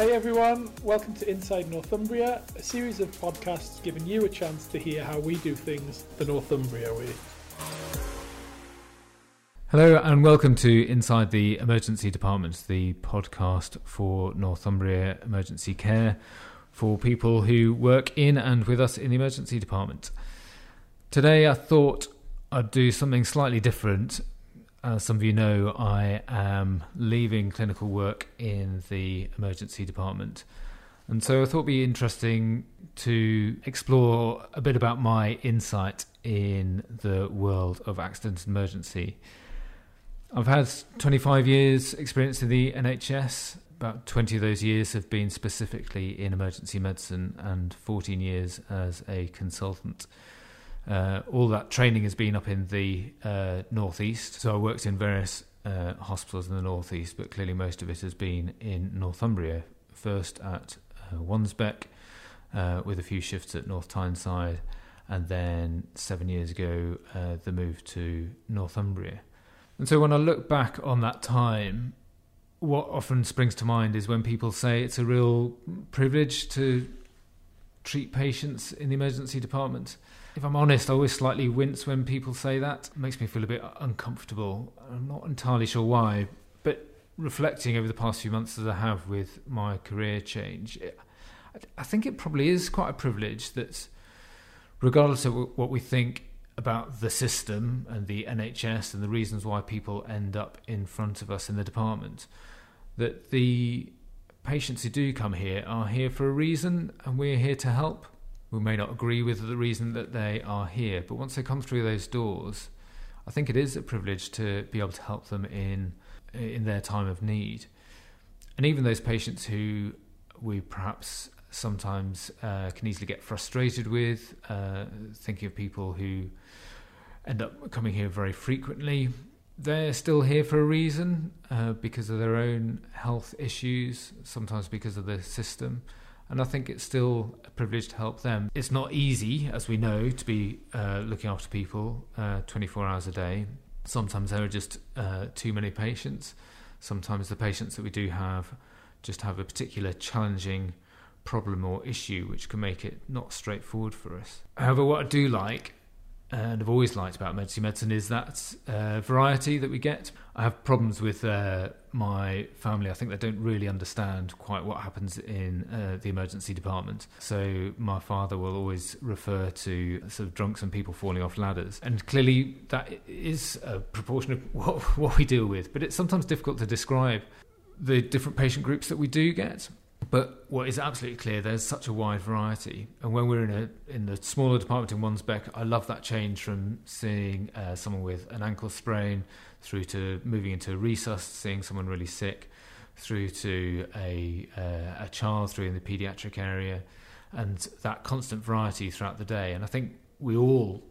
Hey everyone, welcome to Inside Northumbria, a series of podcasts giving you a chance to hear how we do things the Northumbria way. Hello and welcome to Inside the Emergency Department, the podcast for Northumbria Emergency Care for people who work in and with us in the emergency department. Today I thought I'd do something slightly different. As some of you know, I am leaving clinical work in the emergency department. And so I thought it'd be interesting to explore a bit about my insight in the world of accident and emergency. I've had 25 years experience in the NHS. About 20 of those years have been specifically in emergency medicine and 14 years as a consultant. Uh, all that training has been up in the uh, northeast, so I worked in various uh, hospitals in the northeast, but clearly most of it has been in Northumbria. First at uh, Wansbeck, uh, with a few shifts at North Tyneside, and then seven years ago uh, the move to Northumbria. And so when I look back on that time, what often springs to mind is when people say it's a real privilege to treat patients in the emergency department. If I'm honest, I always slightly wince when people say that. It makes me feel a bit uncomfortable. I'm not entirely sure why, but reflecting over the past few months as I have with my career change, I think it probably is quite a privilege that, regardless of what we think about the system and the NHS and the reasons why people end up in front of us in the department, that the patients who do come here are here for a reason and we're here to help. We may not agree with the reason that they are here, but once they come through those doors, I think it is a privilege to be able to help them in in their time of need. And even those patients who we perhaps sometimes uh, can easily get frustrated with, uh, thinking of people who end up coming here very frequently. They're still here for a reason, uh, because of their own health issues, sometimes because of the system. And I think it's still a privilege to help them. It's not easy, as we know, to be uh, looking after people uh, 24 hours a day. Sometimes there are just uh, too many patients. Sometimes the patients that we do have just have a particular challenging problem or issue which can make it not straightforward for us. However, what I do like and I've always liked about emergency medicine is that uh, variety that we get. I have problems with uh, my family. I think they don't really understand quite what happens in uh, the emergency department. So my father will always refer to sort of drunks and people falling off ladders, and clearly that is a proportion of what, what we deal with. But it's sometimes difficult to describe the different patient groups that we do get. But what is absolutely clear, there's such a wide variety. And when we're in a in the smaller department in Wansbeck, I love that change from seeing uh, someone with an ankle sprain through to moving into a resus, seeing someone really sick, through to a uh, a child through in the paediatric area, and that constant variety throughout the day. And I think we all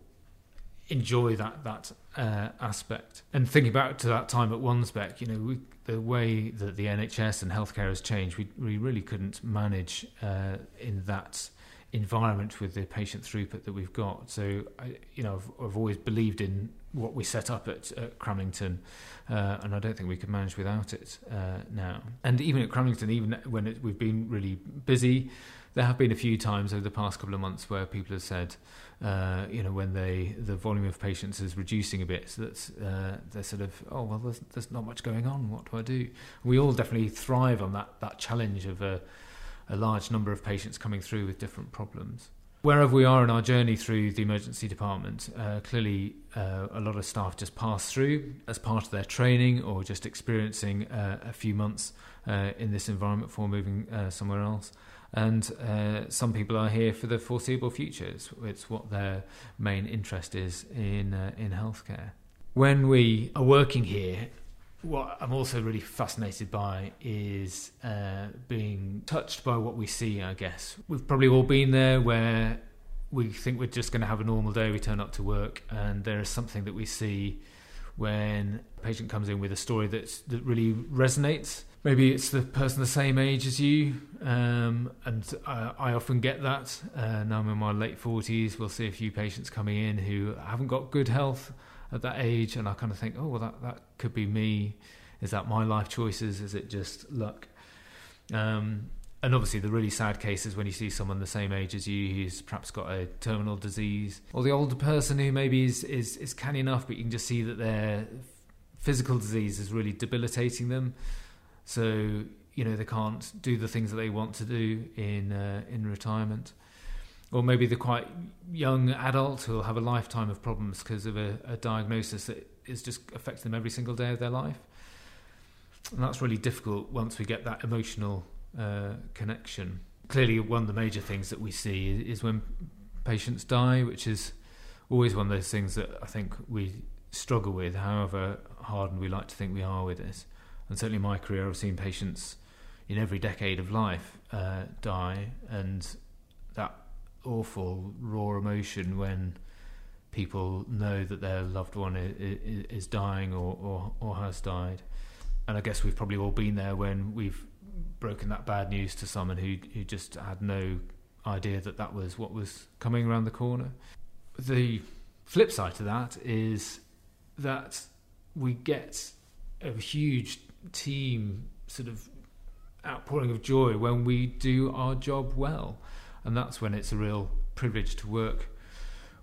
enjoy that that uh, aspect. And thinking back to that time at Wansbeck, you know, we, the way that the NHS and healthcare has changed, we, we really couldn't manage uh, in that environment with the patient throughput that we've got. So, I, you know, I've, I've always believed in what we set up at, at Cramlington, uh, and I don't think we could manage without it uh, now. And even at Cramlington, even when it, we've been really busy, there have been a few times over the past couple of months where people have said, uh, you know, when they the volume of patients is reducing a bit, so that's uh, they're sort of, oh well, there's, there's not much going on. What do I do? We all definitely thrive on that that challenge of a, a large number of patients coming through with different problems. Wherever we are in our journey through the emergency department, uh, clearly uh, a lot of staff just pass through as part of their training or just experiencing uh, a few months uh, in this environment before moving somewhere else and uh, some people are here for the foreseeable future. It's, it's what their main interest is in uh, in healthcare. When we are working here, what I'm also really fascinated by is uh, being touched by what we see. I guess we've probably all been there where we think we're just going to have a normal day. We turn up to work, and there is something that we see when a patient comes in with a story that's, that really resonates maybe it's the person the same age as you, um, and I, I, often get that. Uh, now I'm in my late forties. We'll see a few patients coming in who haven't got good health at that age, and I kind of think, oh, well, that that could be me. Is that my life choices? Is it just luck? Um, and obviously, the really sad case is when you see someone the same age as you who's perhaps got a terminal disease, or the older person who maybe is, is, is canny enough, but you can just see that their physical disease is really debilitating them. So, you know, they can't do the things that they want to do in, uh, in retirement. Or maybe the quite young adult who'll have a lifetime of problems because of a, a diagnosis that is just affecting them every single day of their life. And that's really difficult once we get that emotional uh, connection. Clearly, one of the major things that we see is when patients die, which is always one of those things that I think we struggle with, however hardened we like to think we are with this. And certainly in my career, I've seen patients in every decade of life uh, die, and that awful raw emotion when people know that their loved one is, dying or, or, or has died. And I guess we've probably all been there when we've broken that bad news to someone who who just had no idea that that was what was coming around the corner. The flip side to that is that we get a huge team sort of outpouring of joy when we do our job well, and that's when it's a real privilege to work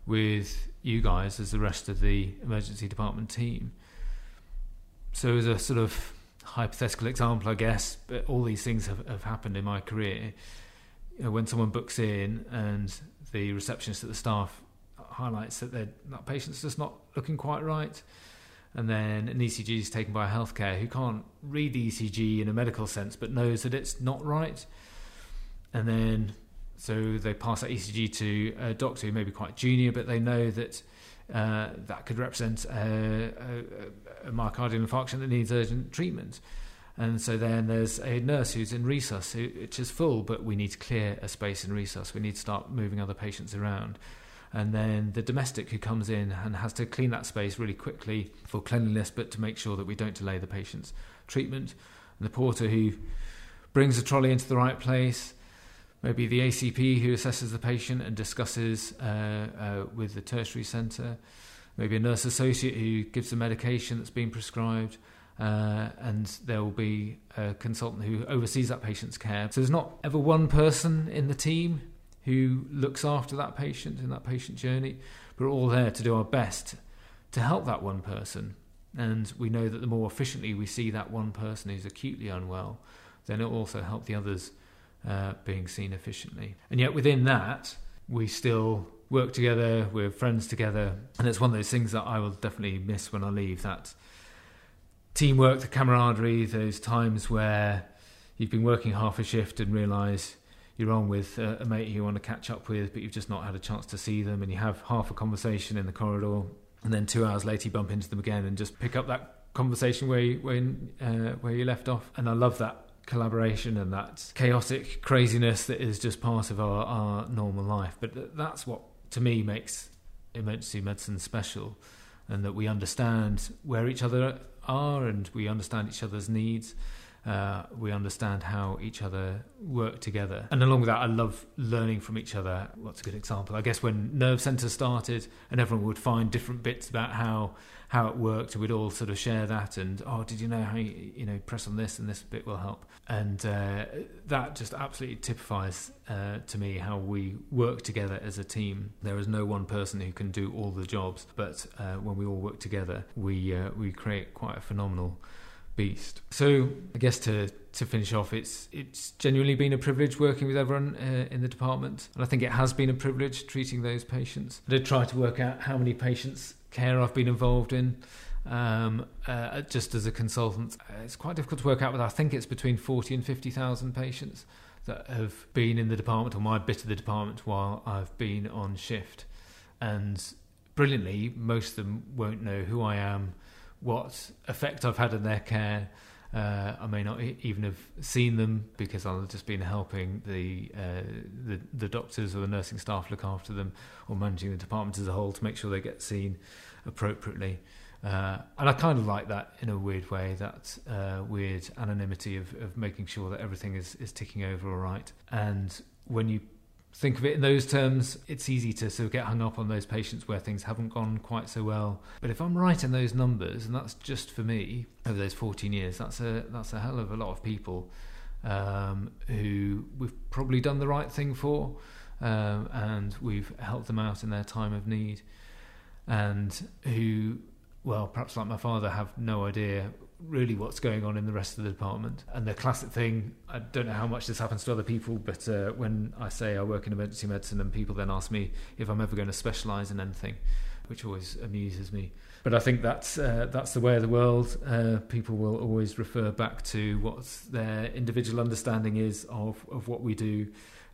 with you guys as the rest of the emergency department team. So, as a sort of hypothetical example, I guess, but all these things have, have happened in my career. You know, when someone books in and the receptionist at the staff highlights that that patient's just not looking quite right, and then an ECG is taken by a healthcare who can't read the ECG in a medical sense but knows that it's not right, and then so they pass that ECG to a doctor who may be quite junior, but they know that uh, that could represent a, a, a, myocardial infarction that needs urgent treatment. And so then there's a nurse who's in resus, which is full, but we need to clear a space in resus. We need to start moving other patients around. And then the domestic who comes in and has to clean that space really quickly for cleanliness, but to make sure that we don't delay the patient's treatment. And the porter who brings the trolley into the right place maybe the ACP who assesses the patient and discusses uh, uh, with the tertiary centre, maybe a nurse associate who gives the medication that's been prescribed. Uh, and there will be a consultant who oversees that patient's care. So there's not ever one person in the team who looks after that patient in that patient journey. We're all there to do our best to help that one person. And we know that the more efficiently we see that one person who's acutely unwell, then it will also help the others uh, being seen efficiently. And yet within that, we still work together, we're friends together, and it's one of those things that I will definitely miss when I leave. That teamwork, the camaraderie, those times where you've been working half a shift and realise you're on with a, a mate you want to catch up with, but you've just not had a chance to see them, and you have half a conversation in the corridor, and then two hours later you bump into them again and just pick up that conversation where you, where, uh, where you left off. And I love that collaboration and that chaotic craziness that is just part of our, our normal life. But that's what, to me, makes emergency medicine special, and that we understand where each other are and we understand each other's needs uh, we understand how each other work together. And along with that, I love learning from each other. What's a good example? I guess when Nerve Centre started, and everyone would find different bits about how how it worked, we'd all sort of share that. And oh, did you know how you, you know press on this and this bit will help? And uh, that just absolutely typifies uh, to me how we work together as a team. There is no one person who can do all the jobs, but uh, when we all work together, we uh, we create quite a phenomenal beast. So I guess to to finish off, it's it's genuinely been a privilege working with everyone uh, in the department, and I think it has been a privilege treating those patients. I did try to work out how many patients care I've been involved in. Um, uh, just as a consultant, uh, it's quite difficult to work out, but I think it's between forty and fifty thousand patients that have been in the department or my bit of the department while I've been on shift, and brilliantly, most of them won't know who I am what effect I've had in their care. Uh, I may not even have seen them because I've just been helping the, uh, the, the doctors or the nursing staff look after them, or managing the department as a whole to make sure they get seen appropriately. Uh, and I kind of like that in a weird way, that uh, weird anonymity of, of making sure that everything is, is ticking over all right. And when you think of it in those terms, it's easy to sort of get hung up on those patients where things haven't gone quite so well. But if I'm right in those numbers, and that's just for me over those 14 years, that's a that's a hell of a lot of people um, who we've probably done the right thing for, um, and we've helped them out in their time of need, and who, well, perhaps like my father, have no idea really what's going on in the rest of the department. And the classic thing, I don't know how much this happens to other people, but uh, when I say I work in emergency medicine and people then ask me if I'm ever going to specialise in anything, which always amuses me. But I think that's uh, that's the way of the world. Uh, people will always refer back to what their individual understanding is of, of what we do.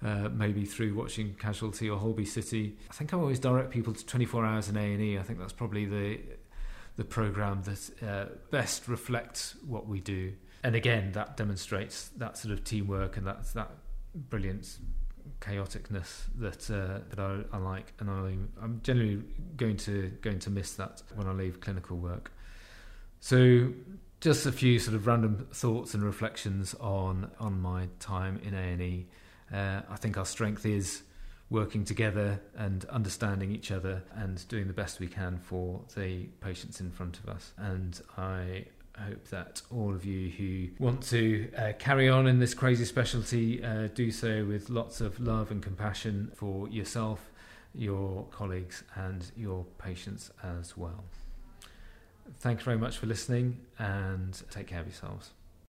Uh, maybe through watching Casualty or Holby City. I think I always direct people to 24 Hours in A&E. I think that's probably the the program that uh, best reflects what we do. And again, that demonstrates that sort of teamwork and that that brilliant chaoticness that uh, that I, I, like, and I, I'm generally going to going to miss that when I leave clinical work. So, just a few sort of random thoughts and reflections on on my time in A and E. Uh, I think our strength is working together and understanding each other and doing the best we can for the patients in front of us. And I hope that all of you who want to uh, carry on in this crazy specialty uh, do so with lots of love and compassion for yourself, your colleagues, and your patients as well. Thank you very much for listening and take care of yourselves.